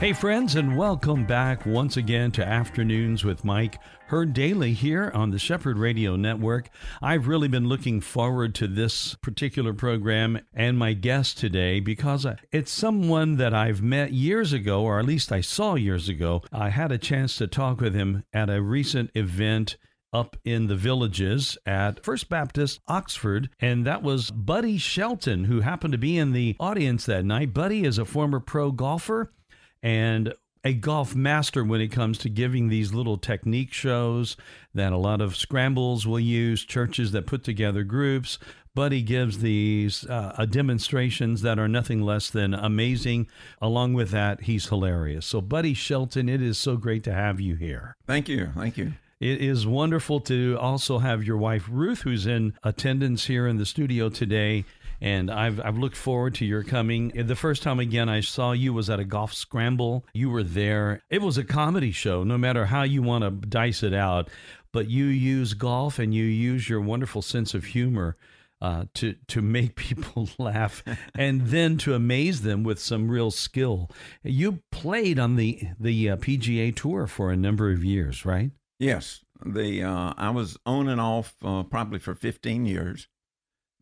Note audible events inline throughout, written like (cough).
Hey, friends, and welcome back once again to Afternoons with Mike, heard daily here on the Shepherd Radio Network. I've really been looking forward to this particular program and my guest today because uh, it's someone that I've met years ago, or at least I saw years ago. I had a chance to talk with him at a recent event up in the villages at First Baptist Oxford, and that was Buddy Shelton, who happened to be in the audience that night. Buddy is a former pro golfer and a golf master when it comes to giving these little technique shows that a lot of scrambles will use, churches that put together groups. Buddy gives these uh, demonstrations that are nothing less than amazing. Along with that, he's hilarious. So, Buddy Shelton, it is so great to have you here. Thank you. Thank you. It is wonderful to also have your wife, Ruth, who's in attendance here in the studio today and I've I've looked forward to your coming. The first time again I saw you was at a golf scramble. You were there. It was a comedy show, no matter how you want to dice it out. But you use golf and you use your wonderful sense of humor uh, to to make (laughs) people laugh and then to amaze them with some real skill. You played on the the uh, PGA Tour for a number of years, right? Yes, the uh, I was on and off uh, probably for 15 years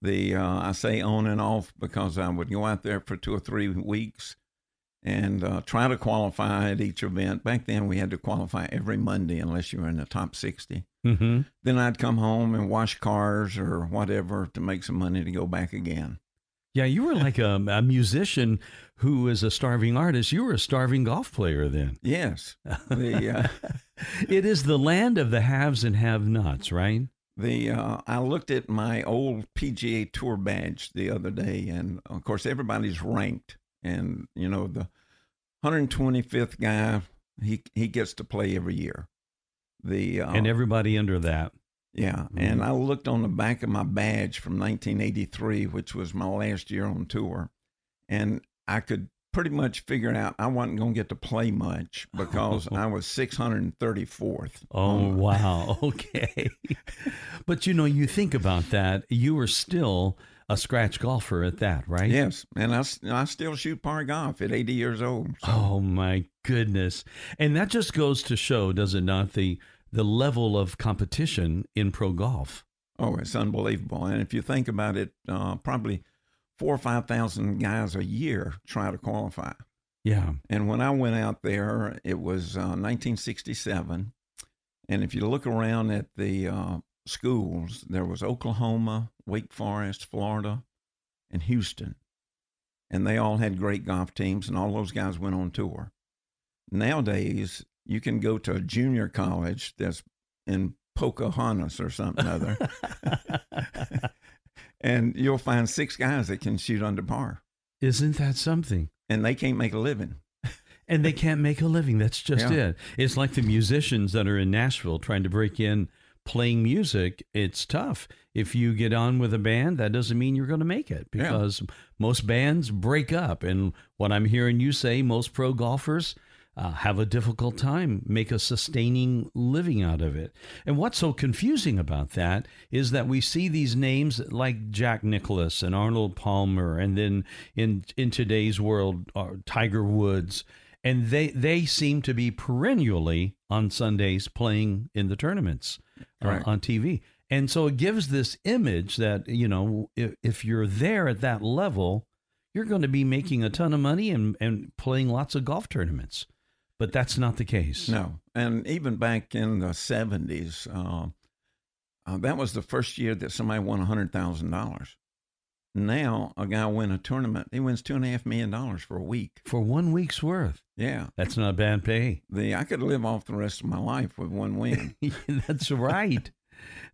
the uh, I say on and off because I would go out there for two or three weeks and uh, try to qualify at each event. Back then, we had to qualify every Monday unless you were in the top 60. Mm-hmm. Then I'd come home and wash cars or whatever to make some money to go back again. Yeah, you were like a, a musician who is a starving artist. You were a starving golf player then. Yes. (laughs) The, uh, it is the land of the haves and have nots, right? The uh, I looked at my old PGA Tour badge the other day, and of course everybody's ranked, and you know the 125th guy he he gets to play every year. The uh, and everybody under that. Yeah, mm-hmm. and I looked on the back of my badge from 1983, which was my last year on tour, and I could pretty much figured out I wasn't going to get to play much (laughs) because I was 634th. Oh, wow. (laughs) Okay. but you know, you think about that, you were still a scratch golfer at that, right? Yes. And I, I still shoot par golf at 80 years old. So. Oh, my goodness. And that just goes to show, does it not, the, the level of competition in pro golf? Oh, it's unbelievable. And if you think about it, uh, probably – four or five thousand guys a year try to qualify. Yeah. And when I went out there, it was uh, 1967. And if you look around at the uh, schools, there was Oklahoma, Wake Forest, Florida, and Houston. And they all had great golf teams, and all those guys went on tour. Nowadays, you can go to a junior college that's in Pocahontas or something other. (laughs) (laughs) and you'll find six guys that can shoot under par. Isn't that something? And they can't make a living. (laughs) and they can't make a living. That's just yeah. it. It's like the musicians that are in Nashville trying to break in playing music. It's tough. If you get on with a band, that doesn't mean you're going to make it because yeah. most bands break up. And what I'm hearing you say, most pro golfers uh, have a difficult time make a sustaining living out of it. And what's so confusing about that is that we see these names like Jack Nicklaus and Arnold Palmer, and then in in today's world, uh, Tiger Woods, and they they seem to be perennially on Sundays playing in the tournaments uh, right. on TV. And so it gives this image that, you know, if, if you're there at that level, you're going to be making a ton of money and, and playing lots of golf tournaments. But that's not the case. No. And even back in the 70s, uh, uh, that was the first year that somebody won $100,000. Now, a guy win a tournament, he wins $2.5 million for a week. For one week's worth. Yeah. That's not bad pay. The I could live off the rest of my life with one win. (laughs) that's right.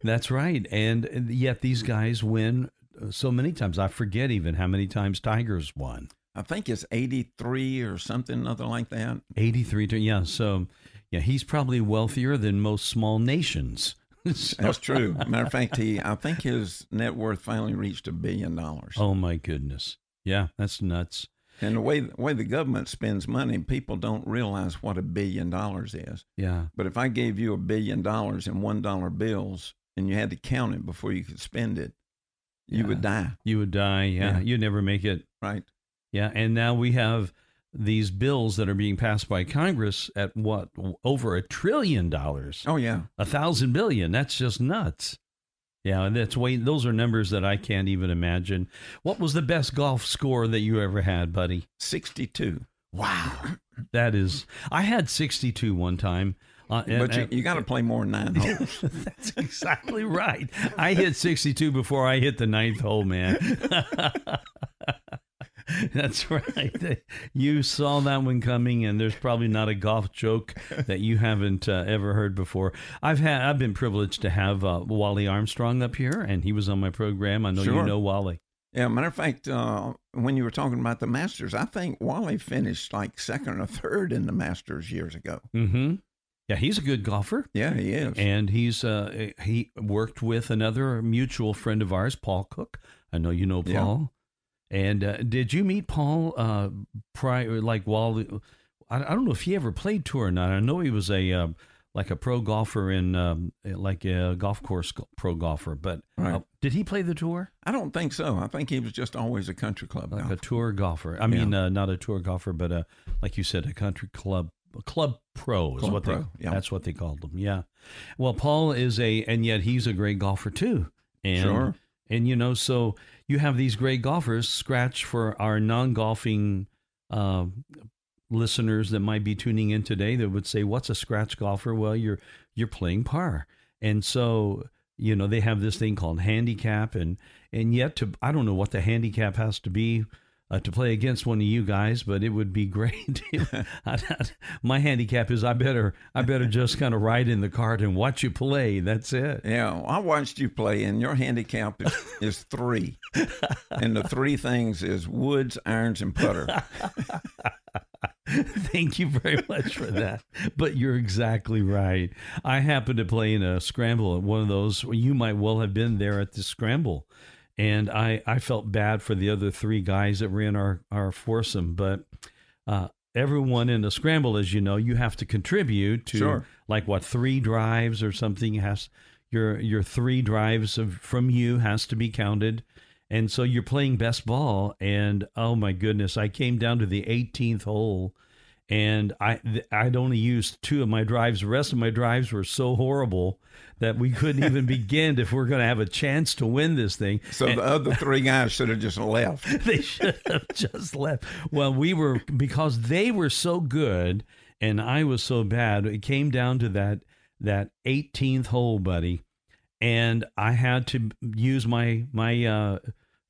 That's right. And yet these guys win so many times. I forget even how many times Tigers won. I think it's 83 or something, other like that. 83, yeah. So, yeah, he's probably wealthier than most small nations. (laughs) So- That's true. Matter of fact, he I think his net worth finally reached a billion dollars. oh my goodness. Yeah, that's nuts. And the way the way the government spends money, people don't realize what a billion dollars is. Yeah. But if I gave you a billion dollars in one dollar bills and you had to count it before you could spend it, you would die, You would die. Yeah. Yeah. You'd never make it. right? Yeah. And now we have these bills that are being passed by Congress at what? Over a trillion dollars. Oh yeah, A thousand billion. That's just nuts. Yeah, that's way those are numbers that I can't even imagine. What was the best golf score that you ever had, buddy? sixty-two. Wow. That is I had 62 one time. Uh, and- But you, you got to play more than nine holes. (laughs) That's exactly right. I hit 62 before I hit the ninth hole, man. (laughs) (laughs) That's right. You saw that one coming, and there's probably not a golf joke that you haven't uh, ever heard before. I've had, I've been privileged to have uh, Wally Armstrong up here, and he was on my program. I know you know Wally. Yeah, matter of fact, uh, when you were talking about the Masters, I think Wally finished like second or third in the Masters years ago. Mm-hmm. Yeah, he's a good golfer. Yeah, he is. And he's uh, he worked with another mutual friend of ours, Paul Cook. I know you know. Paul. And uh, did you meet Paul uh, prior, like while I, I don't know if he ever played tour or not. I know he was a uh, like a pro golfer in um, like a golf course pro golfer, but Right. uh, did he play the tour? I don't think so. I think he was just always a country club Like golfer. a tour golfer. I mean, uh, not a tour golfer, but a like you said, a country club club pro is Club what pro, they yeah. that's what they called them. Yeah. Well, Paul is a and yet he's a great golfer too. And Sure. And you know, so you have these great golfers scratch for our non-golfing uh, listeners that might be tuning in today that would say, "What's a scratch golfer?" Well, you're you're playing par, and so you know they have this thing called handicap, and and yet to I don't know what the handicap has to be. Uh, to play against one of you guys, but it would be (laughs) great. (laughs) My handicap is I better I better just kind of ride in the cart and watch you play. That's it. Yeah, I watched you play, and your handicap is, (laughs) is three. and the three things is woods, irons, and putter. Thank you very much for that. But you're exactly right. I happened to play in a scramble at one of those. You might well have been there at the scramble. And I, I felt bad for the other three guys that were in our, our foursome. But uh, everyone in the scramble, as you know, you have to contribute to Sure. like what, three drives or something has your your three drives of, from you has to be counted. And so you're playing best ball, and oh my goodness, I came down to the 18th hole, and I I'd only used two of my drives. The rest of my drives were so horrible that we couldn't even (laughs) begin if we're going to have a chance to win this thing. So the other (laughs) three guys should have just left. (laughs) they should have just left. Well, we were because they were so good and I was so bad. It came down to that that 18th hole, buddy, and I had to use my my uh,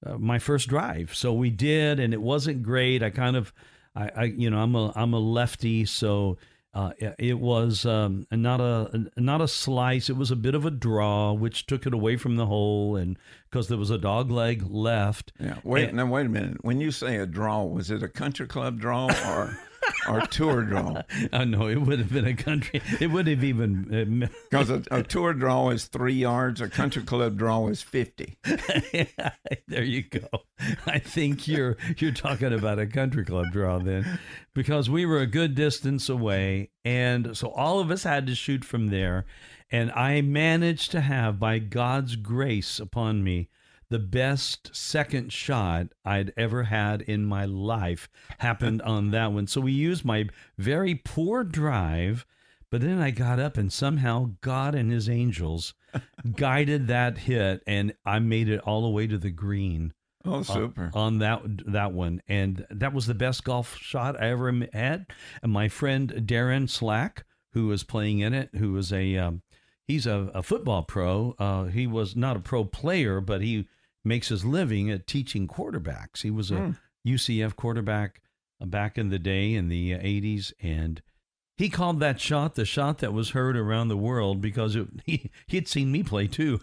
uh, my first drive. So we did, and it wasn't great. I kind of, I, I you know, I'm a I'm a lefty, so. Uh, it- was um, not a not a slice. It was a bit of a draw, which took it away from the hole, and because there was a dog leg left, Yeah. Wait, And- now wait a minute. When you say a draw, was it a country club draw or or tour draw? (laughs) Oh, I know it would have been a country. It would have even. Uh, because (laughs) a, a tour draw is three yards, a country club draw is fifty. (laughs) there you go. I think you're you're talking about a country club draw then, because we were a good distance away, and so all of us had to shoot from there, and I managed to have, by God's grace upon me, the best second shot I'd ever had in my life happened (laughs) on that one. So we used my very poor drive, but then I got up and somehow God and his angels (laughs) guided that hit and I made it all the way to the green Oh, on- super. on that that one and that was the best golf shot I ever had. And my friend Darren Slack who was playing in it, who was a um, he's a, a football pro. Uh, he was not a pro player, but he makes his living at teaching quarterbacks. He was a Hmm. UCF quarterback uh, back in the day in the uh, 80s and he called that shot the shot that was heard around the world because it, (laughs) he he'd seen me play too,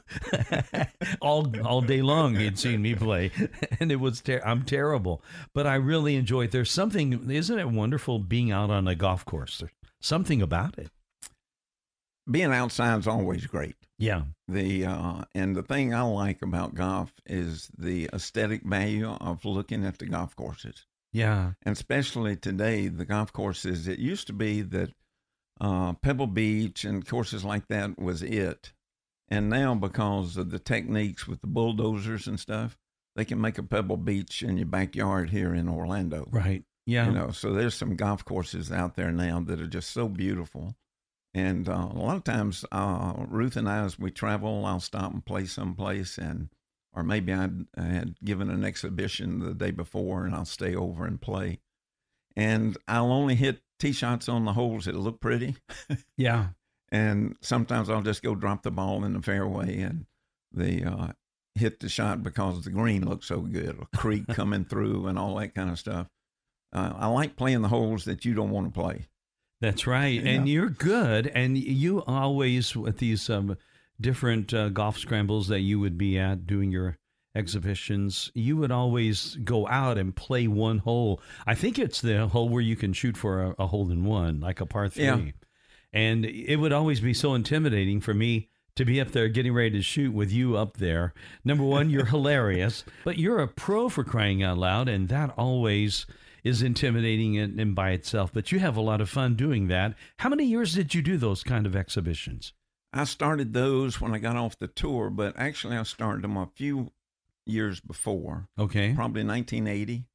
(laughs) all all day long. He'd seen me play, (laughs) and it was ter- I'm terrible, but I really enjoy it. There's something, isn't it wonderful being out on a golf course? There's something about it. Being outside is always great. Yeah. The uh, and the thing I like about golf is the aesthetic value of looking at the golf courses, Yeah. and especially today, the golf courses. It used to be that uh, Pebble Beach and courses like that was it, and now because of the techniques with the bulldozers and stuff, they can make a Pebble Beach in your backyard here in Orlando. Right. Yeah. You know, so there's some golf courses out there now that are just so beautiful. And uh, a lot of times, uh, Ruth and I, as we travel, I'll stop and play someplace, and or maybe I'd, I had given an exhibition the day before, and I'll stay over and play. And I'll only hit tee shots on the holes that look pretty, yeah. (laughs) and sometimes I'll just go drop the ball in the fairway and the uh, hit the shot because the green looks so good, a creek coming through, and all that kind of stuff. Uh, I like playing the holes that you don't want to play. That's right. And you're good. And you always, with these um, different uh, golf scrambles that you would be at doing your exhibitions, you would always go out and play one hole. I think it's the hole where you can shoot for a, a hole in one, like a par three. Yeah. And it would always be so intimidating for me to be up there getting ready to shoot with you up there. Number one, you're (laughs) hilarious, but you're a pro for crying out loud, and that always is intimidating and, in by itself. But you have a lot of fun doing that. How many years did you do those kind of exhibitions? I started those when I got off the tour, but actually I started them a few years before, Okay. probably 1980.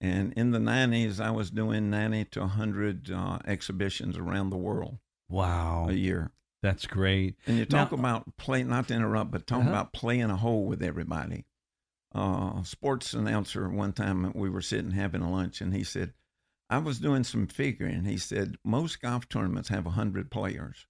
And in the 90s, I was doing 90 to 100 uh, exhibitions around the world Wow. a year. That's great. And you talk Now- about play, not to interrupt, but talk Uh-huh. about playing a hole with everybody. Uh, sports announcer one time we were sitting having a lunch, and he said, "I was doing some figuring." He said, "Most golf tournaments have hundred players,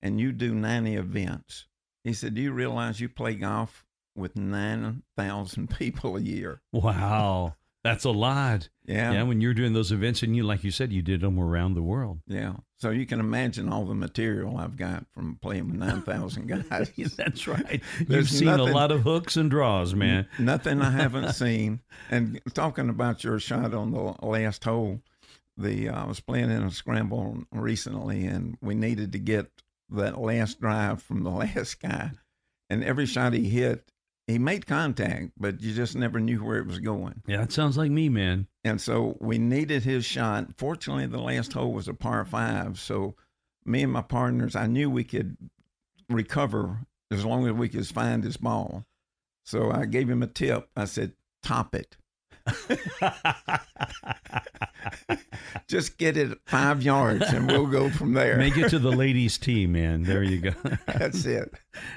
and you do ninety events." He said, "Do you realize you play golf with nine thousand (laughs) people a year?" Wow. That's a lot. Yeah, Yeah. When you're doing those events, and you, like you said, you did them around the world. yeah. So you can imagine all the material I've got from playing with nine thousand (laughs) guys. That's right. (laughs) You've seen a lot of hooks and draws, man. Nothing I haven't (laughs) seen. And talking about your shot on the last hole, the uh, I was playing in a scramble recently, and we needed to get that last drive from the last guy. And every shot he hit, he made contact, but you just never knew where it was going. Yeah, that sounds like me, man. And so we needed his shot. Fortunately, the last hole was a par five. So me and my partners, I knew we could recover as long as we could find his ball. So I gave him a tip. I said, top it. (laughs) Just get it five yards and we'll go from there. Make it to the ladies' tee, man. There you go. (laughs) That's it.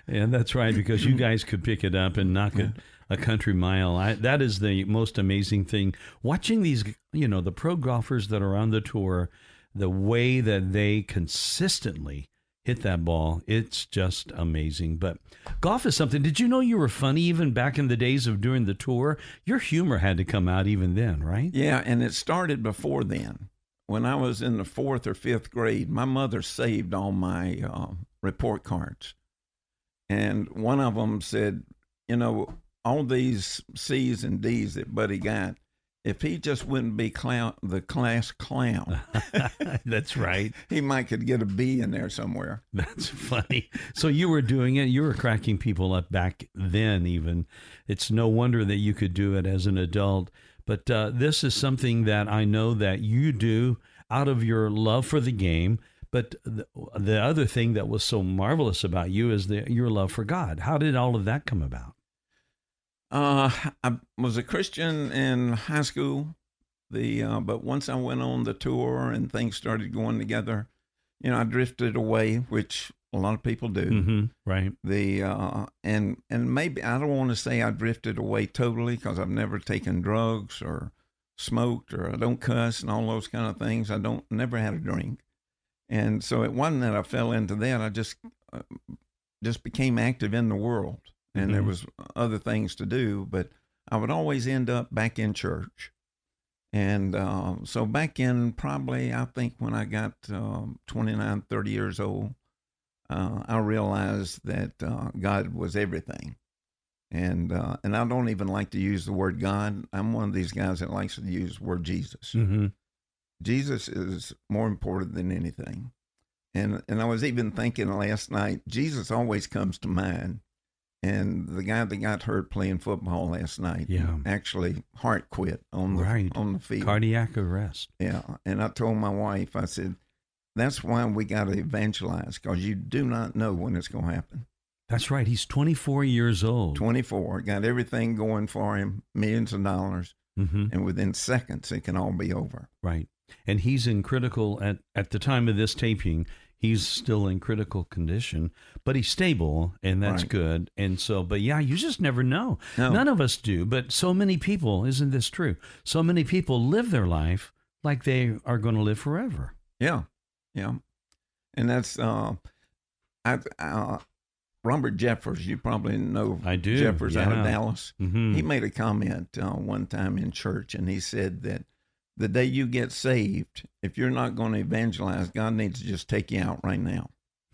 And that's right, because you guys could pick it up and knock it a country mile. I, that is the most amazing thing. Watching these, you know, the pro golfers that are on the tour, the way that they consistently hit that ball, it's just amazing. But golf is something. Did you know you were funny even back in the days of doing the tour? Your humor had to come out even then, right? Yeah, and it started before then. When I was in the fourth or fifth grade, my mother saved all my uh, report cards. And one of them said, you know, all these C's and D's that Buddy got, if he just wouldn't be clown, the class clown, (laughs) that's right. he might could get a B in there somewhere. (laughs) That's funny. So you were doing it. You were cracking people up back then, even. It's no wonder that you could do it as an adult. But uh, this is something that I know that you do out of your love for the game. But the, the other thing that was so marvelous about you is the, your love for God. How did all of that come about? Uh, I was a Christian in high school. The uh, but once I went on the tour and things started going together, you know, I drifted away, which a lot of people do. Mm-hmm. Right. The uh, and and maybe I don't want to say I drifted away totally because I've never taken drugs or smoked or I don't cuss and all those kind of things. I don't never had a drink, and so it wasn't that I fell into that. I just uh, just became active in the world, and there Mhm. was other things to do, but I would always end up back in church. And uh, so back in probably, I think when I got um, 29, 30 years old, uh, I realized that uh, God was everything. And uh, and I don't even like to use the word God. I'm one of these guys that likes to use the word Jesus. Mm-hmm. Jesus is more important than anything. And and I was even thinking last night, Jesus always comes to mind. And the guy that got hurt playing football last night, Yeah. actually heart quit on the Right. on the field. Cardiac arrest. Yeah, and I told my wife, I said, that's why we got to evangelize because you do not know when it's going to happen. That's right. He's 24 years old. 24, got everything going for him, millions of dollars, hmm and within seconds it can all be over. Right. And he's in critical at at the time of this taping. He's still in critical condition, but he's stable, and that's Right. good. And so, but yeah, you just never know. No. None of us do, but so many people, isn't this true? So many people live their life like they are going to live forever. Yeah, yeah, and that's uh, I uh, Robert Jeffress. You probably know I do, Jeffress out of Dallas. hmm He made a comment uh, one time in church, and he said that the day you get saved, if you're not going to evangelize, God needs to just take you out right now.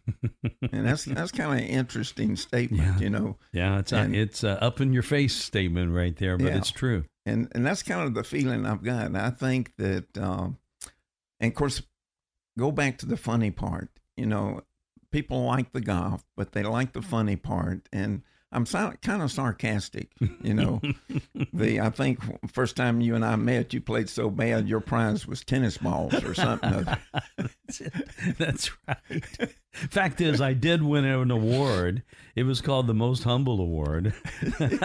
(laughs) and that's that's kind of an interesting statement, Yeah. you know. Yeah, it's a, it's a up in your face statement right there, but Yeah. it's true. And and that's kind of the feeling I've got. I think that, um, and of course, go back to the funny part. You know, people like the golf, but they like the funny part, and I'm so, kind of sarcastic. You know, (laughs) the I think first time you and I met, you played so bad your prize was tennis balls or something. That's. (laughs) That's right. Fact is, I did win an award. It was called the Most Humble Award.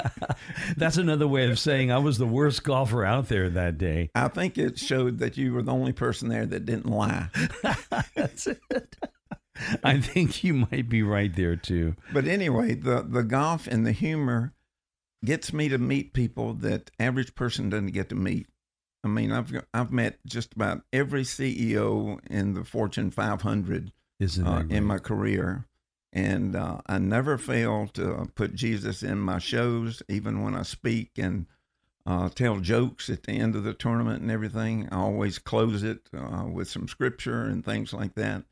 (laughs) That's another way of saying I was the worst golfer out there that day. I think it showed that you were the only person there that didn't lie. That's it. (laughs) I think you might be right there too. But anyway, the the golf and the humor gets me to meet people that average person doesn't get to meet. I mean, I've I've met just about every CEO in the Fortune 500 Isn't uh, in my career, and uh, I never fail to put Jesus in my shows, even when I speak and uh, tell jokes at the end of the tournament and everything. I always close it uh, with some scripture and things like that.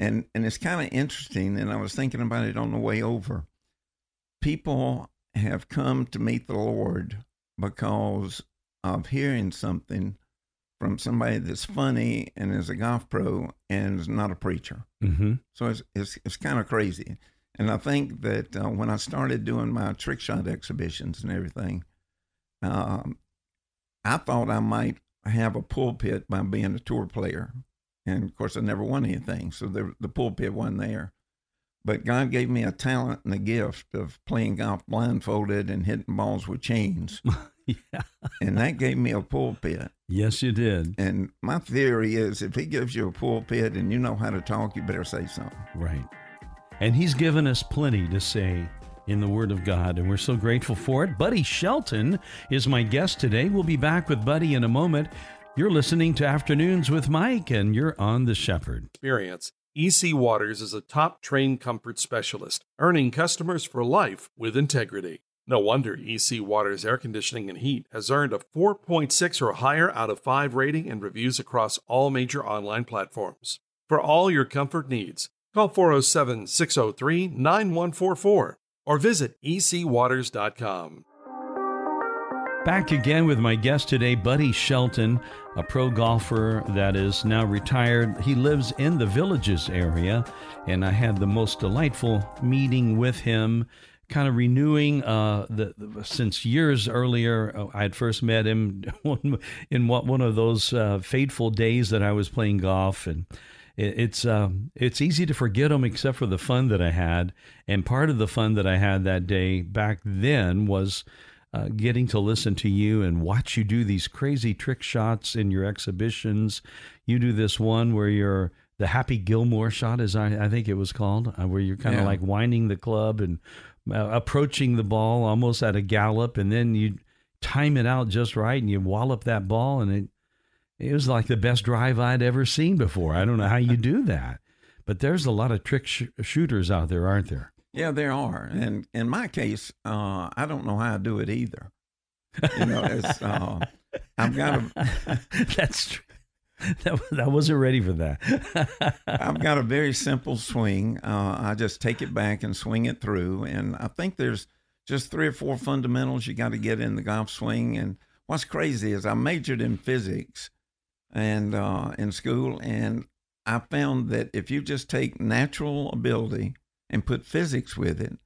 And and it's kind of interesting. And I was thinking about it on the way over. People have come to meet the Lord because of hearing something from somebody that's funny and is a golf pro and is not a preacher. hmm So it's it's, it's kind of crazy. And I think that uh, when I started doing my trick shot exhibitions and everything, um, I thought I might have a pulpit by being a tour player. And of course, I never won anything, so the, the pulpit wasn't there. But God gave me a talent and a gift of playing golf blindfolded and hitting balls with chains. (laughs) Yeah. and that gave me a pulpit. Yes, you did. And my theory is if He gives you a pulpit and you know how to talk, you better say something. Right. And he's given us plenty to say in the Word of God, and we're so grateful for it. Buddy Shelton is my guest today. We'll be back with Buddy in a moment. You're listening to Afternoons with Mike, and you're on The Shepherd. experience, EC Waters is a top trained comfort specialist, earning customers for life with integrity. No wonder EC Waters Air Conditioning and Heat has earned a 4.6 or higher out of 5 rating and reviews across all major online platforms. For all your comfort needs, call 407 603 9144 or visit ecwaters.com. Back again with my guest today, Buddy Shelton, a pro golfer that is now retired. He lives in the Villages area, and I had the most delightful meeting with him, kind of renewing uh, the, since years earlier. uh, I had first met him (laughs) in what one of those uh, fateful days that I was playing golf, and it's um, it's easy to forget them except for the fun that I had. And part of the fun that I had that day back then was uh, getting to listen to you and watch you do these crazy trick shots in your exhibitions. You do this one where you're the Happy Gilmore shot, as I, I think it was called, uh, where you're kind of Yeah. like winding the club and uh, approaching the ball almost at a gallop, and then you time it out just right and you wallop that ball, and it it was like the best drive I'd ever seen before. I don't know how you do that, but there's a lot of trick sh- shooters out there, aren't there? Yeah, there are. And in my case, uh, I don't know how I do it either. You know, it's, uh, (laughs) I've got a, (laughs) That's true. That, that wasn't ready for that. (laughs) I've got a very simple swing. Uh, I just take it back and swing it through. And I think there's just three or four fundamentals you got to get in the golf swing. And what's crazy is I majored in physics and uh, in school, and I found that if you just take natural ability and put physics with it,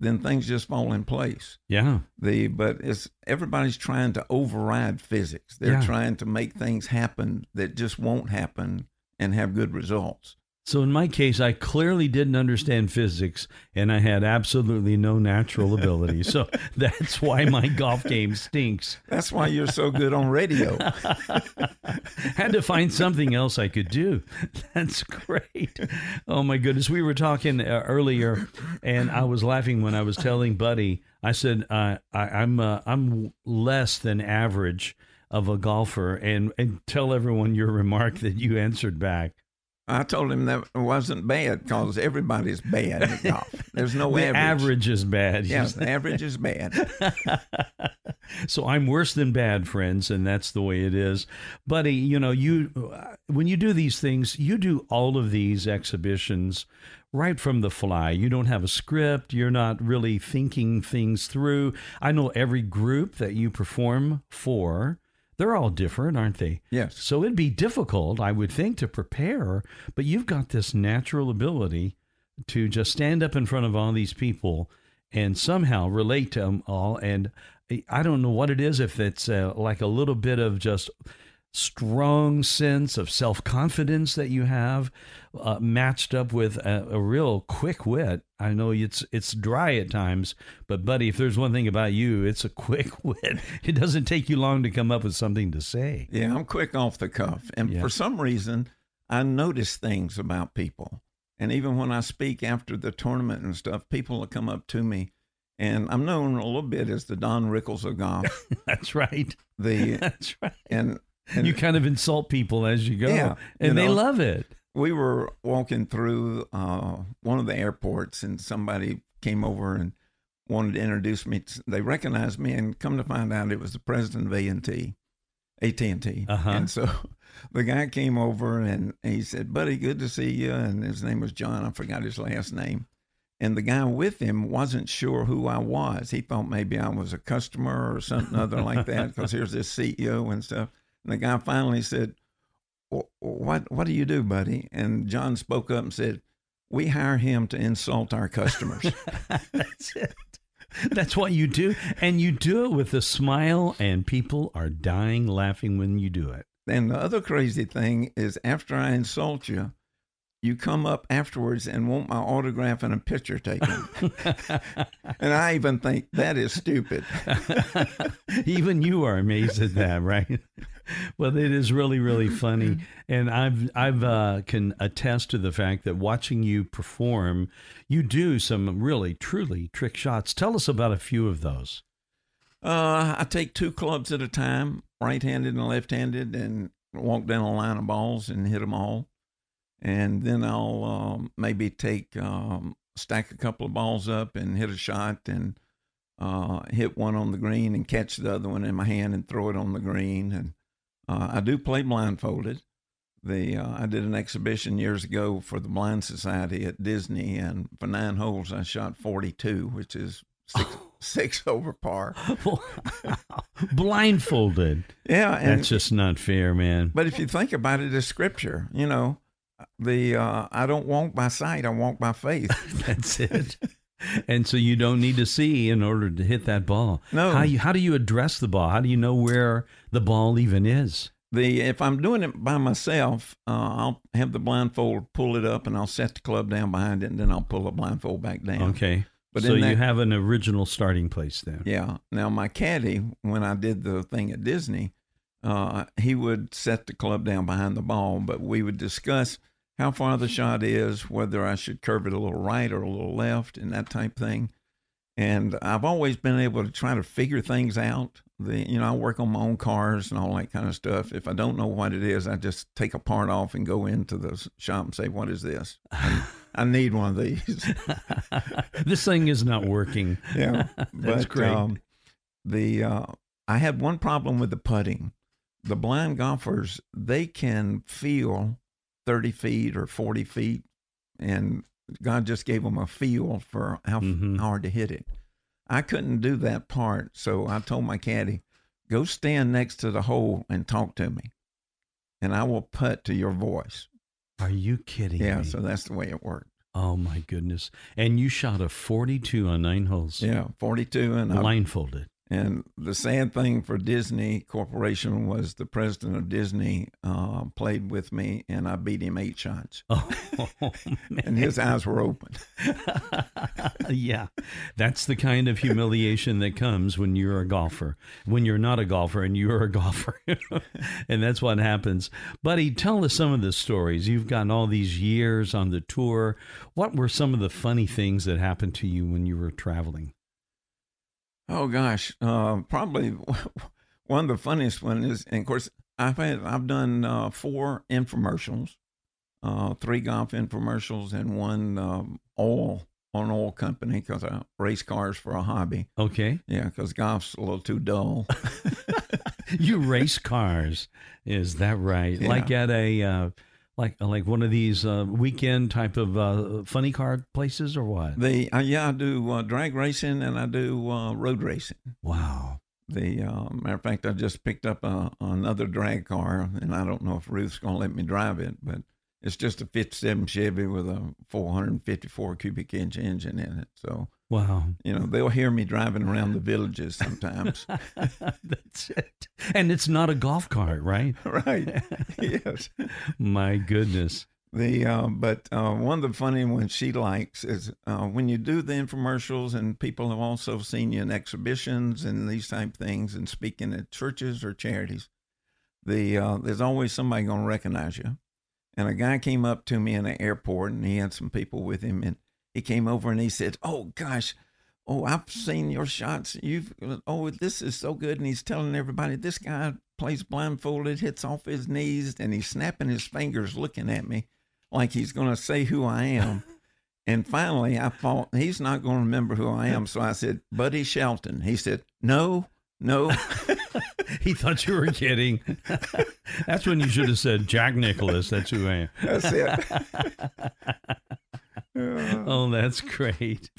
then things just fall in place. Yeah. The but it's everybody's trying to override physics. They're Yeah. trying to make things happen that just won't happen and have good results. So in my case, I clearly didn't understand physics and I had absolutely no natural ability. So (laughs) that's why my golf game stinks. That's why you're so good on radio. (laughs) Had to find something else I could do. That's great. Oh my goodness. We were talking uh, earlier and I was laughing when I was telling Buddy, I said, uh, I, I'm, uh, I'm less than average of a golfer and, and tell everyone your remark that you answered back. I told him that wasn't bad because everybody's bad at golf. There's no (laughs) the average. average is bad. Yes, said. average is bad. (laughs) so I'm worse than bad, friends, and that's the way it is. Buddy, you know, you when you do these things, you do all of these exhibitions right from the fly. You don't have a script. You're not really thinking things through. I know every group that you perform for. They're all different, aren't they? Yes. So it'd be difficult, I would think, to prepare, but you've got this natural ability to just stand up in front of all these people and somehow relate to them all. And I don't know what it is, if it's uh, like a little bit of just strong sense of self confidence that you have, uh, matched up with a, a real quick wit. I know it's it's dry at times, but buddy, if there's one thing about you, it's a quick (laughs) wit. It doesn't take you long to come up with something to say. Yeah, I'm quick off the cuff. And Yeah. for some reason, I notice things about people. And even when I speak after the tournament and stuff, people will come up to me. And I'm known a little bit as the Don Rickles of golf. (laughs) That's right. The (laughs) That's right. and and you kind of insult people as you go, Yeah, and you they love it. we were walking through uh, one of the airports, and somebody came over and wanted to introduce me. They recognized me, and come to find out, it was the president of A and T, AT and T. Uh-huh. And so (laughs) the guy came over and he said, "Buddy, good to see you." And his name was John. I forgot his last name. And the guy with him wasn't sure who I was. He thought maybe I was a customer or something other like that (laughs) because here's this CEO and stuff. And the guy finally said, what what do you do, buddy? And John spoke up and said, "We hire him to insult our customers." (laughs) That's it. That's what you do, and you do it with a smile, and people are dying laughing when you do it. and the other crazy thing is, after I insult you, you come up afterwards and want my autograph and a picture taken. (laughs) and I even think that is stupid. (laughs) Even you are amazed at that, right? (laughs) well, it is really, really (laughs) funny, and I've I've uh, can attest to the fact that watching you perform, you do some really, truly trick shots. Tell us about a few of those. Uh, I take two clubs at a time, right-handed and left-handed, and walk down a line of balls and hit them all. And then I'll um, maybe take um, stack a couple of balls up and hit a shot and uh, hit one on the green and catch the other one in my hand and throw it on the green. And uh, I do play blindfolded. The uh, I did an exhibition years ago for the Blind Society at Disney, and for nine holes I shot 42, which is (laughs) six, six over par. Blindfolded. Yeah, and That's just not fair, man. But if you think about it, it's scripture. You know, the uh, I don't walk by sight; I walk by faith. (laughs) That's it. And so you don't need to see in order to hit that ball. No. How you how do you address the ball? How do you know where the ball even is? The if I'm doing it by myself, uh, I'll have the blindfold pull it up, and I'll set the club down behind it, and then I'll pull the blindfold back down. Okay. But so in you have an original starting place then. Yeah. Now my caddy, when I did the thing at Disney, uh, he would set the club down behind the ball, but we would discuss how far the shot is, whether I should curve it a little right or a little left, and that type thing. And I've always been able to try to figure things out. The you know I work on my own cars and all that kind of stuff. If I don't know what it is, I just take a part off and go into the shop and say, "What is this? I, (laughs) I need one of these." (laughs) this thing is not working. (laughs) Yeah, That's but, great. Um, the uh, I had one problem with the putting. The blind golfers they can feel thirty feet or forty feet, and God just gave them a feel for how Mhm. hard to hit it. I couldn't do that part, so I told my caddy, "Go stand next to the hole and talk to me, and I will putt to your voice." Are you kidding Yeah, me? so that's the way it worked. oh my goodness! And you shot a forty-two on nine holes, Yeah, 42. And blindfolded. And the sad thing for Disney Corporation was the president of Disney uh, played with me, and I beat him eight shots, (laughs) Oh, and his eyes were open. (laughs) yeah, that's the kind of humiliation that comes when you're a golfer. When you're not a golfer and you're a golfer, (laughs) and that's what happens. Buddy, tell us some of the stories. You've gotten all these years on the tour. What were some of the funny things that happened to you when you were traveling? Oh gosh, uh, probably (laughs) one of the funniest one is, and of course, I've had I've done uh, four infomercials, uh, three golf infomercials, and one um, oil on oil company because I race cars for a hobby. Okay, Yeah, because golf's a little too dull. (laughs) you race cars, is that right? (laughs) Yeah. Like at a uh, like like one of these uh, weekend type of uh, funny car places, or what? the uh, yeah, I do uh, drag racing and I do uh, road racing. Wow. The uh, matter of fact, I just picked up a, another drag car, and I don't know if Ruth's going to let me drive it, but it's just a '57 Chevy with a 454 cubic inch engine in it. So Wow. you know they'll hear me driving around the villages sometimes. (laughs) That's it. And it's not a golf cart, right? (laughs) right? yes. My goodness. The uh, but uh, one of the funny ones she likes is uh, when you do the infomercials and people have also seen you in exhibitions and these type things and speaking at churches or charities. The uh, there's always somebody going to recognize you. And a guy came up to me in the airport and he had some people with him and he came over and he said, "Oh gosh." Oh, I've seen your shots. You've oh, this is so good. And he's telling everybody this guy plays blindfolded, hits off his knees, and he's snapping his fingers, looking at me like he's going to say who I am. (laughs) and finally, I thought he's not going to remember who I am. So I said, Buddy Shelton. He said, No, no. (laughs) (laughs) He thought you were kidding. (laughs) That's when you should have said Jack Nicklaus. That's who I am. That's it. (laughs) Oh, that's great.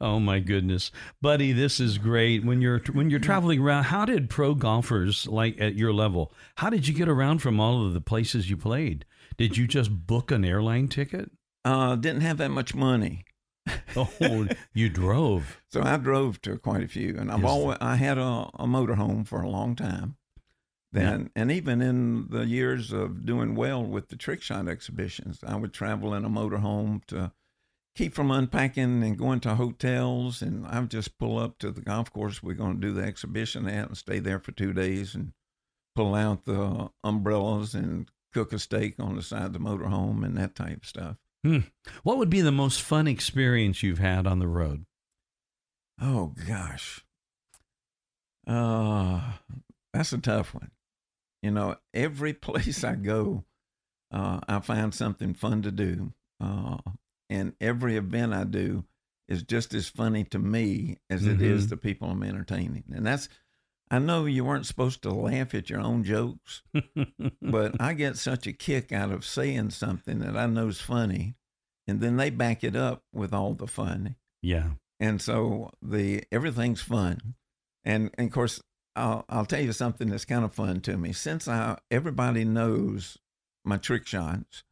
Oh my goodness. Buddy, this is great. When you're when you're traveling around, how did pro golfers like at your level? How did you get around from all of the places you played? Did you just book an airline ticket? Uh, didn't have that much money. (laughs) Oh, you drove. So I drove to quite a few, and I've Yes. always I had a, a motorhome for a long time. Then and even in the years of doing well with the trick shot exhibitions, I would travel in a motorhome to keep from unpacking and going to hotels, and I would just pull up to the golf course we're going to do the exhibition at, and stay there for two days, and pull out the umbrellas and cook a steak on the side of the motorhome and that type of stuff. Hmm. What would be the most fun experience you've had on the road? Oh gosh. Uh that's a tough one. You know, every (laughs) place I go, uh, I find something fun to do. Uh, and every event I do is just as funny to me as it is Mhm. to people I'm entertaining. And that's I know you weren't supposed to laugh at your own jokes, (laughs) but I get such a kick out of saying something that I know's funny, and then they back it up with all the fun yeah. and so the everything's fun and, and of course I'll, I'll tell you something that's kind of fun to me since I everybody knows my trick shots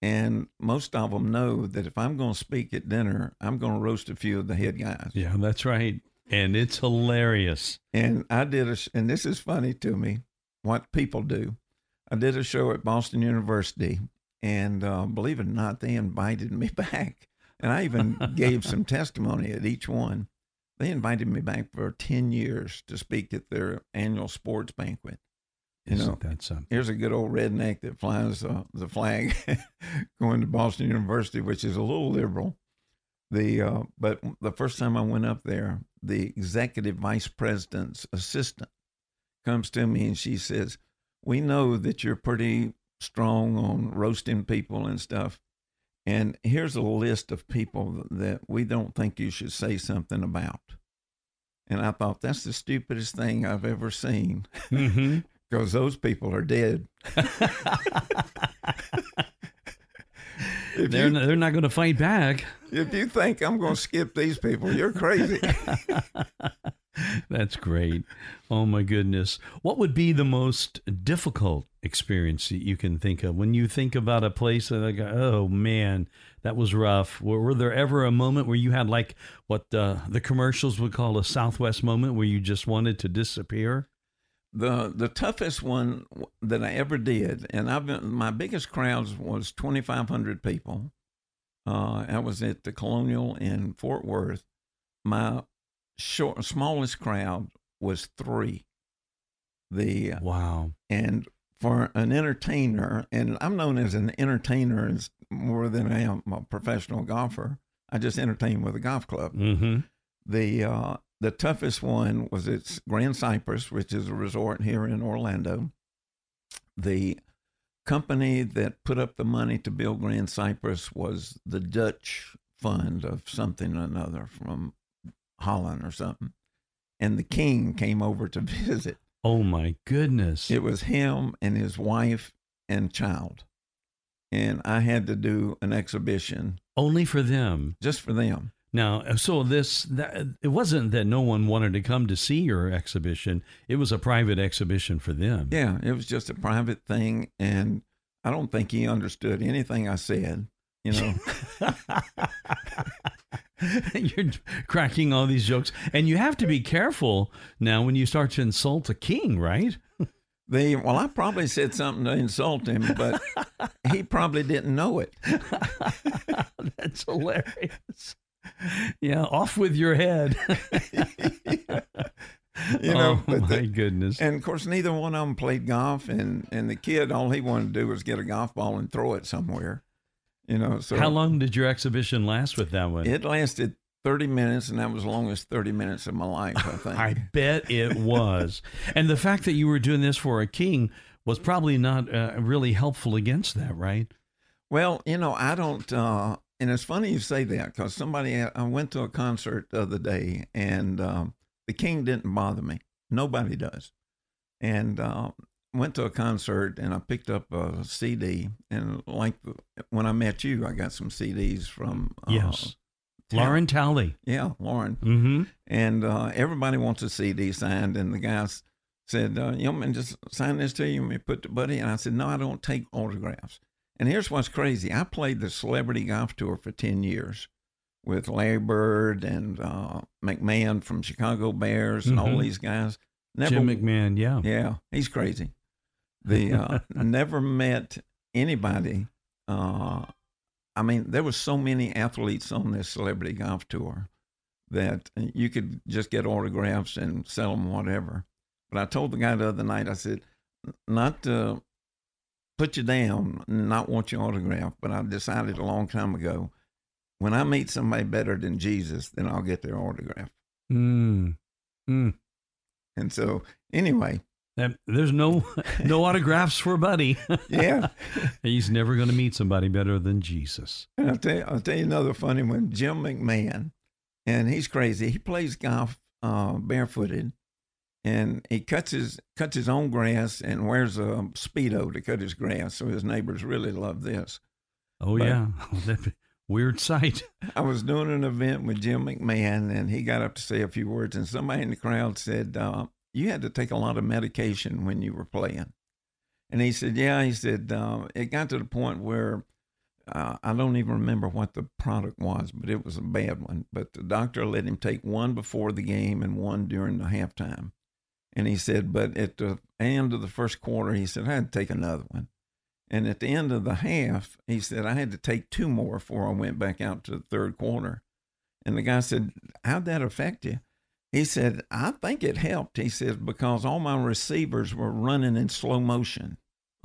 and most of them know that if I'm going to speak at dinner I'm going to roast a few of the head guys Yeah, that's right. And it's hilarious. and I did a and this is funny to me what people do I did a show at Boston University and uh, believe it or not they invited me (laughs) back and I even gave some (laughs) testimony at each one they invited me back for 10 years to speak at their annual sports banquet you Isn't know that something? here's a good old redneck that flies uh, the flag (laughs) going to Boston University, which is a little liberal. The uh, but the first time I went up there, the executive vice president's assistant comes to me and she says, "We know that you're pretty strong on roasting people and stuff." And here's a list of people that we don't think you should say something about. And I thought that's the stupidest thing I've ever seen mm-hmm. (laughs) because those people are dead. (laughs) (laughs) They're you, not, they're not going to fight back. If you think I'm going to skip these people, you're crazy. (laughs) That's great. Oh my goodness. What would be the most difficult experience that you can think of when you think about a place that like, oh man, that was rough. Were, were there ever a moment where you had like what uh, the commercials would call a Southwest moment where you just wanted to disappear? The the toughest one that I ever did, and I've been my biggest crowds was twenty five hundred people. Uh, I was at the Colonial in Fort Worth. My short smallest crowd was three. The wow, and for an entertainer, and I'm known as an entertainer as more than I am a professional golfer. I just entertain with a golf club. Mm-hmm. The uh, the toughest one was it's Grand Cypress, which is a resort here in Orlando. The company that put up the money to build Grand Cypress was the Dutch fund of something or another from Holland or something. And the king came over to (laughs) visit. Oh my goodness. It was him and his wife and child. And I had to do an exhibition only for them. just for them. Now, uh, so this that, it wasn't that no one wanted to come to see your exhibition. It was a private exhibition for them. Yeah, it was just a private thing. And I don't think he understood anything I said, you know. (laughs) (laughs) You're cracking all these jokes, and you have to be careful now when you start to insult a king, right? They well, I probably said something to insult him, but (laughs) he probably didn't know it. That's hilarious. (laughs) Yeah, off with your head. (laughs) You know, oh but my the- goodness. and of course, neither one of them played golf, and and the kid, all he wanted to do was get a golf ball and throw it somewhere. You know, so How long did your exhibition last with that one? It lasted thirty minutes, and that was the longest thirty minutes of my life. I (laughs) think. I bet it was. and the fact that you were doing this for a king was probably not uh, really helpful against that, right? Well, you know, I don't, uh, and it's funny you say that because somebody, I went to a concert the other day and um, the King didn't bother me. Nobody does. And uh, went to a concert and I picked up a CD. And like the, when I met you, I got some CDs from. Uh, yes. Lauren Talley. Yeah, Lauren. Mm-hmm. And uh, everybody wants a CD signed. And the guys said, uh, You want me to just sign this to you? Me to put the buddy? And I said, No, I don't take autographs. And here's what's crazy I played the Celebrity Golf Tour for 10 years with Larry Bird and uh, McMahon from Chicago Bears and all Mhm. these guys. Jim McMahon, yeah. Yeah, he's crazy. The uh, (laughs) never met anybody. Uh, I mean, there was so many athletes on this celebrity golf tour that you could just get autographs and sell them whatever. But I told the guy the other night, I said, not to put you down, not want your autograph, but I decided a long time ago, when I meet somebody better than Jesus, then I'll get their autograph. Mm. Mm. And so, anyway, That, there's no (laughs) no autographs for Buddy. (laughs) yeah. He's never going to meet somebody better than Jesus. And I'll tell you, I'll tell you another funny one. Jim McMahon, and he's crazy. He plays golf uh, barefooted, and he cuts his cuts his own grass and wears a speedo to cut his grass. So his neighbors really love this. Oh But- yeah, (laughs) weird sight. (laughs) I was doing an event with Jim McMahon, and he got up to say a few words, and somebody in the crowd said, uh, "You had to take a lot of medication when you were playing." And he said, "Yeah." He said uh, it got to the point where uh, I don't even remember what the product was, but it was a bad one. But the doctor let him take one before the game and one during the halftime. And he said, but at the end of the first quarter, he said I had to take another one. And at the end of the half, he said, I had to take two more before I went back out to the third quarter. And the guy said, How'd that affect you? He said, I think it helped. He said, because all my receivers were running in slow motion. (laughs)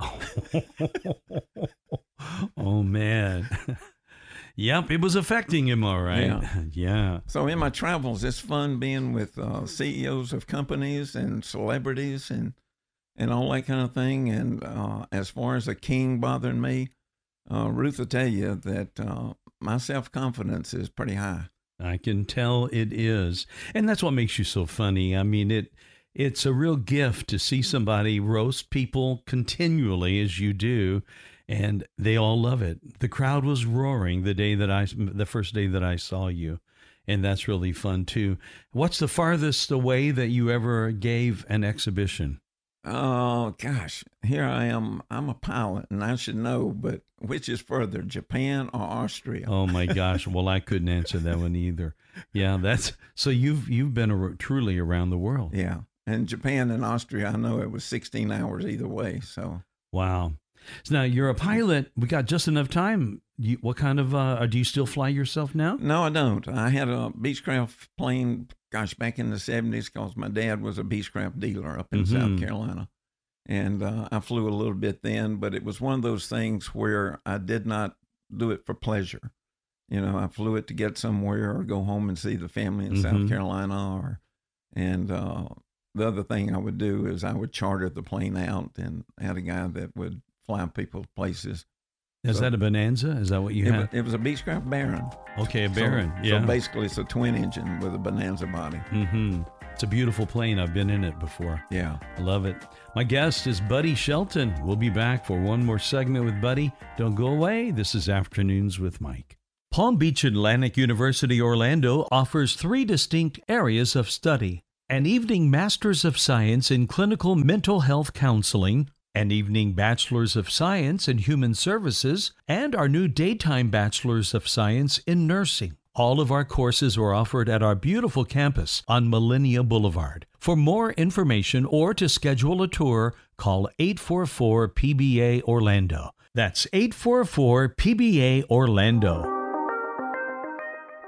oh man. (laughs) yep, it was affecting him all right. Yeah. (laughs) yeah. So in my travels, it's fun being with uh, CEOs of companies and celebrities and and all that kind of thing. And uh, as far as a king bothering me, uh, Ruth will tell you that uh, my self confidence is pretty high. I can tell it is. And that's what makes you so funny. I mean, it it's a real gift to see somebody roast people continually as you do and they all love it. The crowd was roaring the day that I the first day that I saw you. and that's really fun too. What's the farthest away that you ever gave an exhibition? Oh gosh, here I am. I'm a pilot, and I should know, but which is further, Japan or Austria? Oh my (laughs) gosh! Well, I couldn't answer that one either. Yeah, that's so you've you've been a, truly around the world. Yeah, and Japan and Austria, I know it was 16 hours either way. So wow. So now you're a pilot. We got just enough time. You, what kind of uh, do you still fly yourself now? No, I don't. I had a Beechcraft plane gosh, back in the 70s, because my dad was a Beechcraft dealer up in mm-hmm. South Carolina. And uh, I flew a little bit then, but it was one of those things where I did not do it for pleasure. You know, I flew it to get somewhere or go home and see the family in mm-hmm. South Carolina. Or, and uh, the other thing I would do is I would charter the plane out and had a guy that would fly people places. Is so, that a Bonanza? Is that what you it had? Was, it was a Beechcraft Baron. Okay, a Baron. So, yeah. So basically, it's a twin engine with a Bonanza body. Mm-hmm. It's a beautiful plane. I've been in it before. Yeah. I love it. My guest is Buddy Shelton. We'll be back for one more segment with Buddy. Don't go away. This is Afternoons with Mike. Palm Beach Atlantic University Orlando offers three distinct areas of study an evening Master's of Science in Clinical Mental Health Counseling an evening Bachelor's of Science in Human Services, and our new daytime Bachelor's of Science in Nursing. All of our courses are offered at our beautiful campus on Millenia Boulevard. For more information or to schedule a tour, call 844 PBA Orlando. That's 844 PBA Orlando.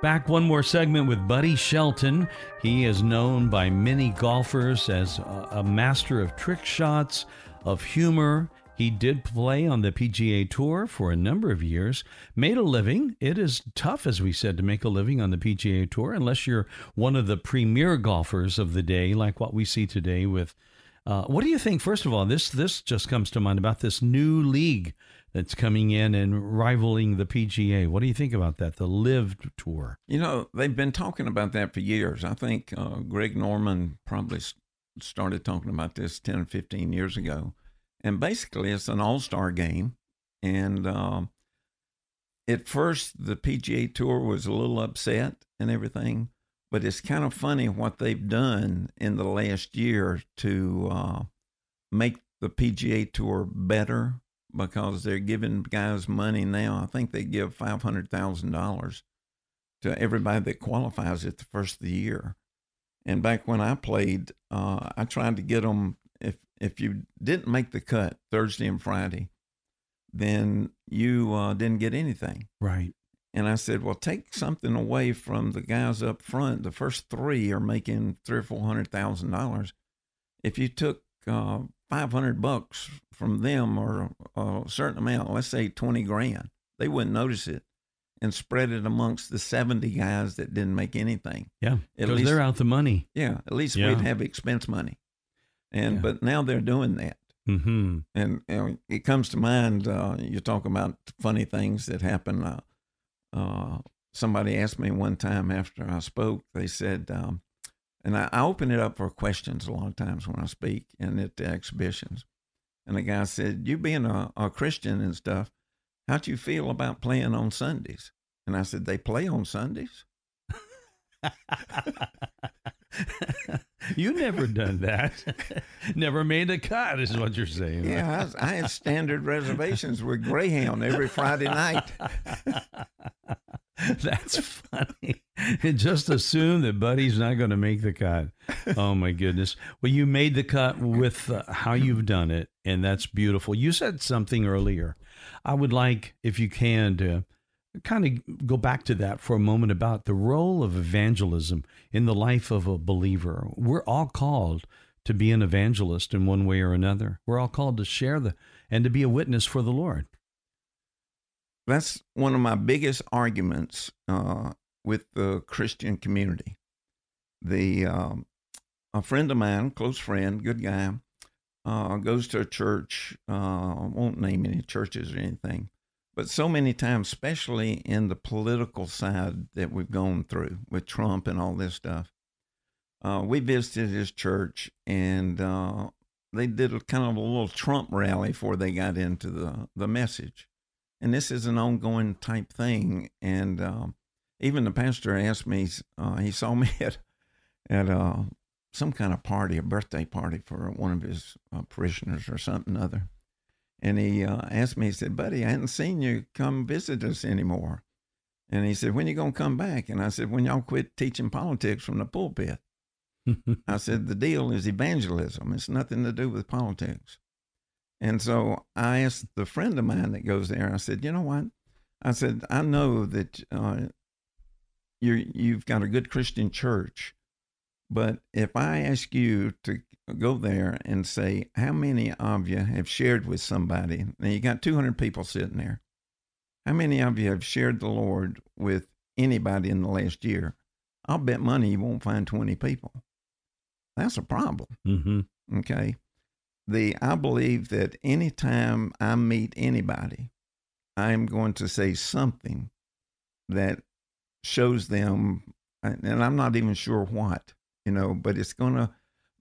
Back one more segment with Buddy Shelton. He is known by many golfers as a master of trick shots, of humor. He did play on the PGA Tour for a number of years, made a living. It is tough, as we said, to make a living on the PGA Tour unless you're one of the premier golfers of the day, like what we see today with. Uh, what do you think? First of all, this this just comes to mind about this new league that's coming in and rivaling the PGA. What do you think about that? The LIV Tour. You know, they've been talking about that for years. I think uh, Greg Norman probably started talking about this 10 or 15 years ago. And basically, it's an all star game. And um, at first, the PGA Tour was a little upset and everything. But it's kind of funny what they've done in the last year to uh, make the PGA Tour better because they're giving guys money now. I think they give $500,000 to everybody that qualifies at the first of the year. And back when I played, uh, I tried to get them. If if you didn't make the cut Thursday and Friday, then you uh, didn't get anything. Right. And I said, well, take something away from the guys up front. The first three are making three or four hundred thousand dollars. If you took uh, five hundred bucks from them or a certain amount, let's say twenty grand, they wouldn't notice it and spread it amongst the 70 guys that didn't make anything. Yeah, because they're out the money. Yeah, at least yeah. we'd have expense money. And yeah. but now they're doing that. Mm-hmm. And know, it comes to mind. Uh, you talk about funny things that happen. Uh, uh, somebody asked me one time after I spoke. They said, um, and I, I, open it up for questions a lot of times when I speak and at the exhibitions. And the guy said, "You being a, a Christian and stuff, how'd you feel about playing on Sundays? And I said, they play on Sundays. you never done that. never made a cut, is what you're saying. Yeah, I, I had standard reservations with Greyhound every Friday night. That's funny. Just assume that Buddy's not going to make the cut. Oh my goodness. Well, you made the cut with uh, how you've done it, and that's beautiful. You said something earlier. I would like, if you can, to kind of go back to that for a moment about the role of evangelism in the life of a believer. We're all called to be an evangelist in one way or another. We're all called to share the and to be a witness for the Lord that's one of my biggest arguments uh, with the Christian community. The um, a friend of mine, close friend, good guy, uh, goes to a church. Uh, won't name any churches or anything, but so many times, especially in the political side that we've gone through with Trump and all this stuff, uh, we visited his church and uh, they did a kind of a little Trump rally before they got into the the message and this is an ongoing type thing. And um, even the pastor asked me. Uh, he saw (laughs) me at at uh, some kind of party, a birthday party for one of his uh, parishioners or something other, and he uh, asked me. He said, "Buddy, I hadn't seen you come visit us anymore." And he said, "When you gonna come back?" And I said, "When y'all quit teaching politics from the pulpit." (laughs) I said, "The deal is evangelism. It's nothing to do with politics." And so I asked the friend of mine that goes there. I said, "You know what?" I said, "I know that uh, you you've got a good Christian church, but if I ask you to go there and say how many of you have shared with somebody, now you got 200 people sitting there." How many of you have shared the Lord with anybody in the last year? I'll bet money you won't find 20 people. That's a problem. Mm-hmm. Okay. The I believe that anytime I meet anybody, I'm going to say something that shows them, and I'm not even sure what, you know, but it's going to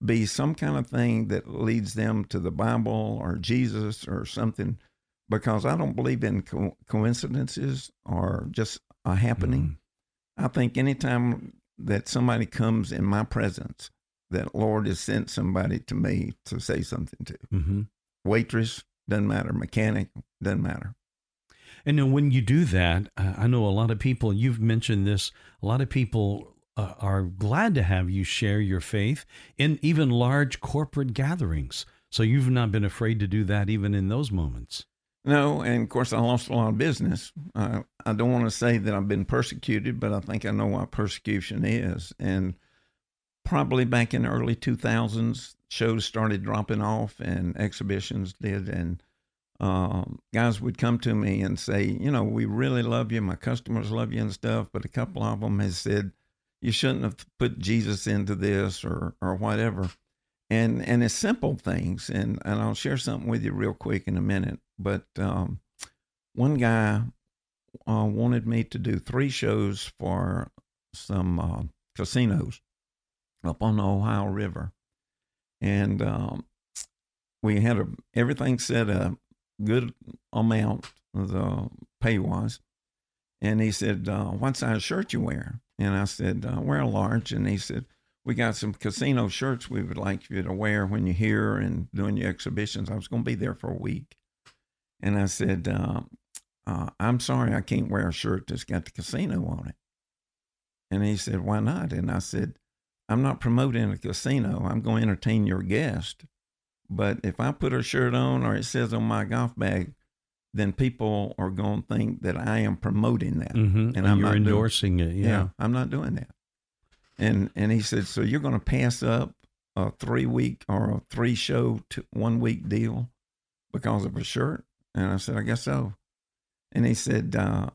be some kind of thing that leads them to the Bible or Jesus or something because I don't believe in co- coincidences or just a happening. Mm. I think anytime that somebody comes in my presence, that Lord has sent somebody to me to say something to. Mm-hmm. Waitress doesn't matter, mechanic doesn't matter. And then when you do that, I know a lot of people. You've mentioned this. A lot of people uh, are glad to have you share your faith in even large corporate gatherings. So you've not been afraid to do that even in those moments. No, and of course I lost a lot of business. I don't want to say that I've been persecuted, but I think I know what persecution is. And probably back in the early 2000s, shows started dropping off and exhibitions did. And um, guys would come to me and say, you know, we really love you. My customers love you and stuff. But a couple of them has said, you shouldn't have put Jesus into this or, or whatever. And, and it's simple things. And, and I'll share something with you real quick in a minute but um, one guy uh, wanted me to do three shows for some uh, casinos up on the Ohio River, and um, we had a, everything set up, good amount the pay was, and he said, uh, "What size shirt you wear?" And I said, uh, "Wear a large," and he said. We got some casino shirts we would like you to wear when you're here and doing your exhibitions. I was going to be there for a week. And I said, uh, uh, I'm sorry, I can't wear a shirt that's got the casino on it. And he said, Why not? And I said, I'm not promoting a casino. I'm going to entertain your guest. But if I put a shirt on or it says on my golf bag, then people are going to think that I am promoting that. Mm-hmm. And I'm you're endorsing doing, it. Yeah. yeah. I'm not doing that. And and he said, so you're going to pass up a three week or a three show to one week deal because of a shirt? And I said, I guess so. And he said, uh,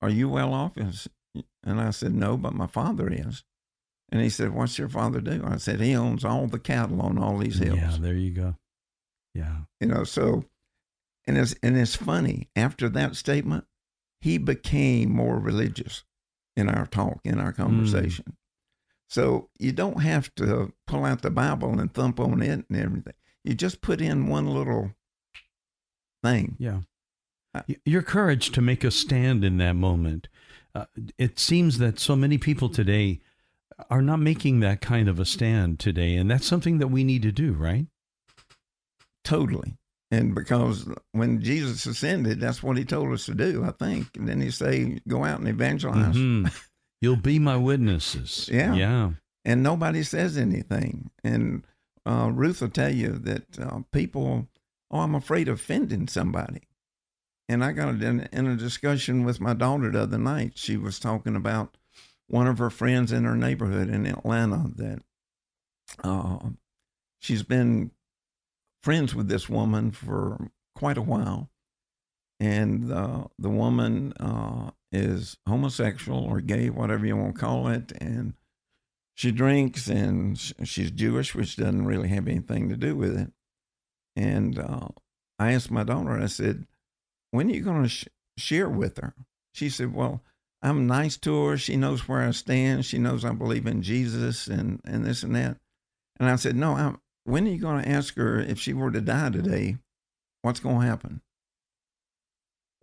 Are you well off? And I said, No, but my father is. And he said, What's your father do? I said, He owns all the cattle on all these hills. Yeah, there you go. Yeah. You know, so, and it's, and it's funny. After that statement, he became more religious in our talk, in our conversation. Mm. So you don't have to pull out the Bible and thump on it and everything. You just put in one little thing. Yeah. Your courage to make a stand in that moment. Uh, it seems that so many people today are not making that kind of a stand today, and that's something that we need to do, right? Totally. And because when Jesus ascended, that's what he told us to do, I think. And then he say, go out and evangelize. Mm-hmm. You'll be my witnesses. (laughs) yeah. Yeah. And nobody says anything. And uh, Ruth will tell you that uh, people oh, I'm afraid of offending somebody. And I got in, in a discussion with my daughter the other night. She was talking about one of her friends in her neighborhood in Atlanta that uh, she's been friends with this woman for quite a while. And uh, the woman uh, is homosexual or gay, whatever you want to call it. And she drinks and she's Jewish, which doesn't really have anything to do with it. And uh, I asked my daughter, I said, when are you going to sh- share with her? She said, well, I'm nice to her. She knows where I stand. She knows I believe in Jesus and, and this and that. And I said, no, I'm, when are you going to ask her if she were to die today, what's going to happen?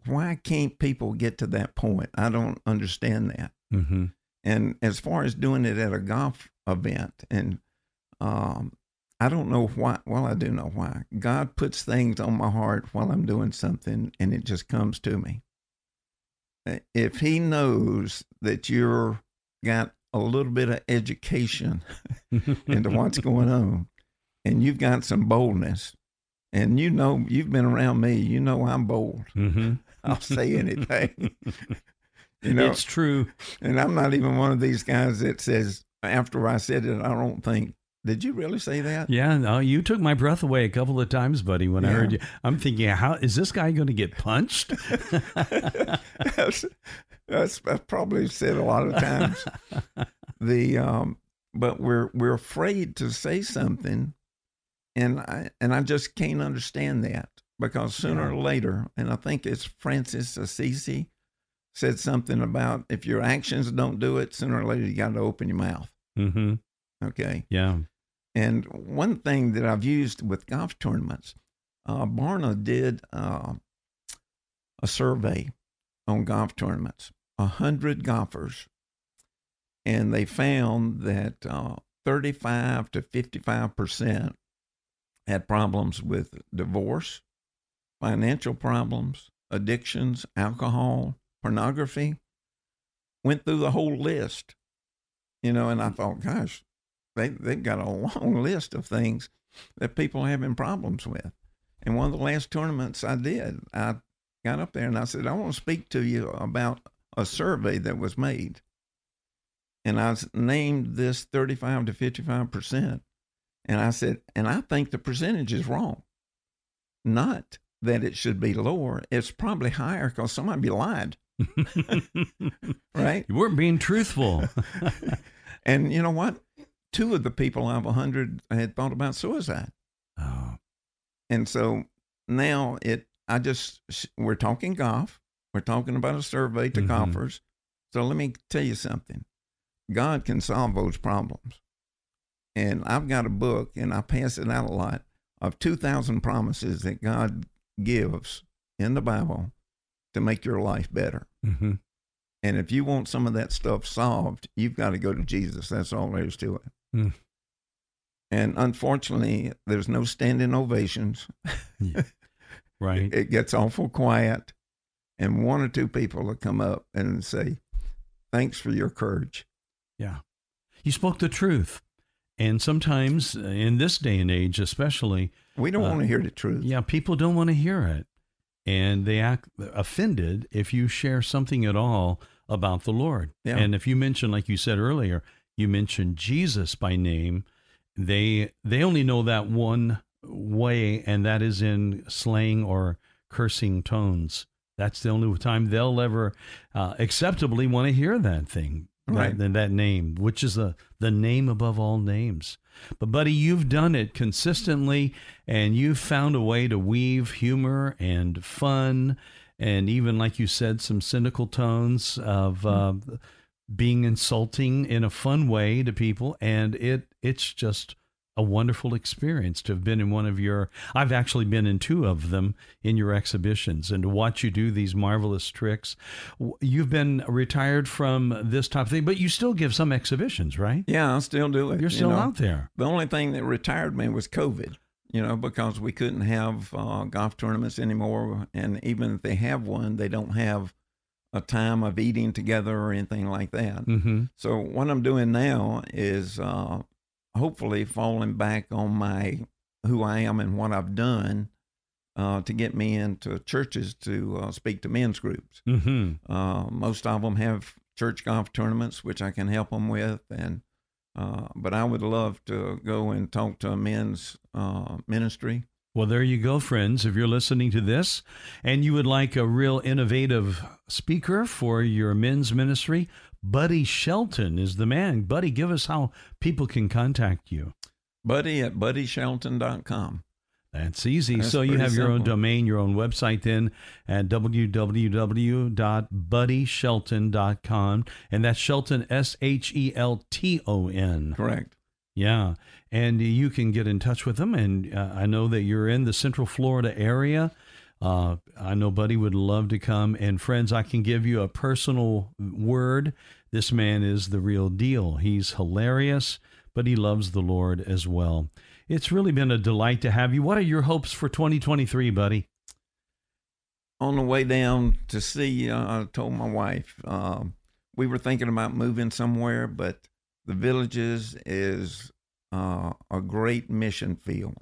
Why can't people get to that point? I don't understand that. Mm-hmm. And as far as doing it at a golf event, and um, I don't know why. Well, I do know why. God puts things on my heart while I'm doing something, and it just comes to me. If He knows that you're got a little bit of education (laughs) into what's going on, and you've got some boldness, and you know you've been around me, you know I'm bold. Mm-hmm. (laughs) I'll say anything. (laughs) you know, it's true. and I'm not even one of these guys that says after I said it, I don't think. Did you really say that? Yeah, no, you took my breath away a couple of times, buddy. When I heard you, I'm thinking, how is this guy going to get punched? (laughs) that's, that's I've probably said a lot of times. the um, but we're we're afraid to say something, and I and I just can't understand that because sooner or later, and I think it's Francis Assisi said something about if your actions don't do it, sooner or later you got to open your mouth. mm-hmm. Okay. Yeah. And one thing that I've used with golf tournaments, uh, Barna did uh, a survey on golf tournaments, a hundred golfers, and they found that uh, 35 to 55 percent had problems with divorce, financial problems, addictions, alcohol, pornography. Went through the whole list, you know, and I mm. thought, gosh, they they've got a (laughs) long list of things that people are having problems with. And one of the last tournaments I did, I got up there and I said, I want to speak to you about a survey that was made. And I named this 35 to 55 percent. And I said, and I think the percentage is wrong. Not that it should be lower. It's probably higher because somebody lied, (laughs) right? you weren't being truthful. (laughs) And you know what? Two of the people out of 100 had thought about suicide. oh, And so now it, I just, we're talking golf. We're talking about a survey to Mhm. golfers. So let me tell you something God can solve those problems. And I've got a book, and I pass it out a lot, of 2,000 promises that God gives in the Bible to make your life better. hmm And if you want some of that stuff solved, you've got to go to Jesus. That's all there is to it. Mm. And unfortunately, there's no standing ovations. (laughs) (laughs) right. It gets awful quiet. And one or two people will come up and say, Thanks for your courage. Yeah. You spoke the truth. And sometimes in this day and age, especially, We don't Uh, want to hear the truth. yeah, people don't want to hear it. And they act offended if you share something at all about the Lord. Yeah. And if you mention, like you said earlier, you mentioned Jesus by name, they they only know that one way, and that is in slang or cursing tones. That's the only time they'll ever uh, acceptably want to hear that thing, Right. that, that name, which is the, the name above all names. But, buddy, you've done it consistently, and you've found a way to weave humor and fun, and even, like you said, some cynical tones of uh, being insulting in a fun way to people. And it it's just a wonderful experience to have been in one of your I've actually been in two of them in your exhibitions and to watch you do these marvelous tricks. You've been retired from this type of thing, but you still give some exhibitions, right? Yeah, I still do it. You're you still know. out there. The only thing that retired me was COVID, you know, because we couldn't have uh, golf tournaments anymore. And even if they have one, they don't have a time of eating together or anything like that. Mm-hmm. So what I'm doing now is uh, hopefully falling back on my who I am and what I've done uh, to get me into churches to uh, speak to men's groups. Mm-hmm. Uh, most of them have church golf tournaments, which I can help them with, and uh, but I would love to go and talk to a men's uh, ministry. Well, there you go, friends. If you're listening to this and you would like a real innovative speaker for your men's ministry, Buddy Shelton is the man. Buddy, give us how people can contact you. Buddy at buddyshelton.com. That's easy. That's so you have your own domain, your own website then at www.buddyshelton.com. And that's Shelton, S H E L T O N. Correct. Yeah. And you can get in touch with them. And uh, I know that you're in the Central Florida area. Uh, I know Buddy would love to come. And friends, I can give you a personal word. This man is the real deal. He's hilarious, but he loves the Lord as well. It's really been a delight to have you. What are your hopes for 2023, buddy? On the way down to see, uh, I told my wife uh, we were thinking about moving somewhere, but the villages is uh, a great mission field.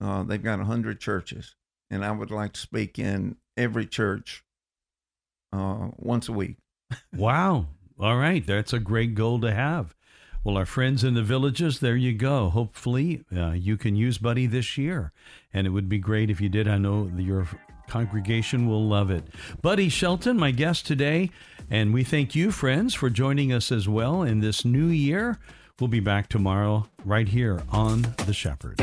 Uh, they've got 100 churches and I would like to speak in every church uh, once a week. (laughs) wow. All right. That's a great goal to have. Well, our friends in the villages, there you go. Hopefully, uh, you can use Buddy this year. And it would be great if you did. I know your congregation will love it. Buddy Shelton, my guest today. And we thank you, friends, for joining us as well in this new year. We'll be back tomorrow right here on The Shepherd.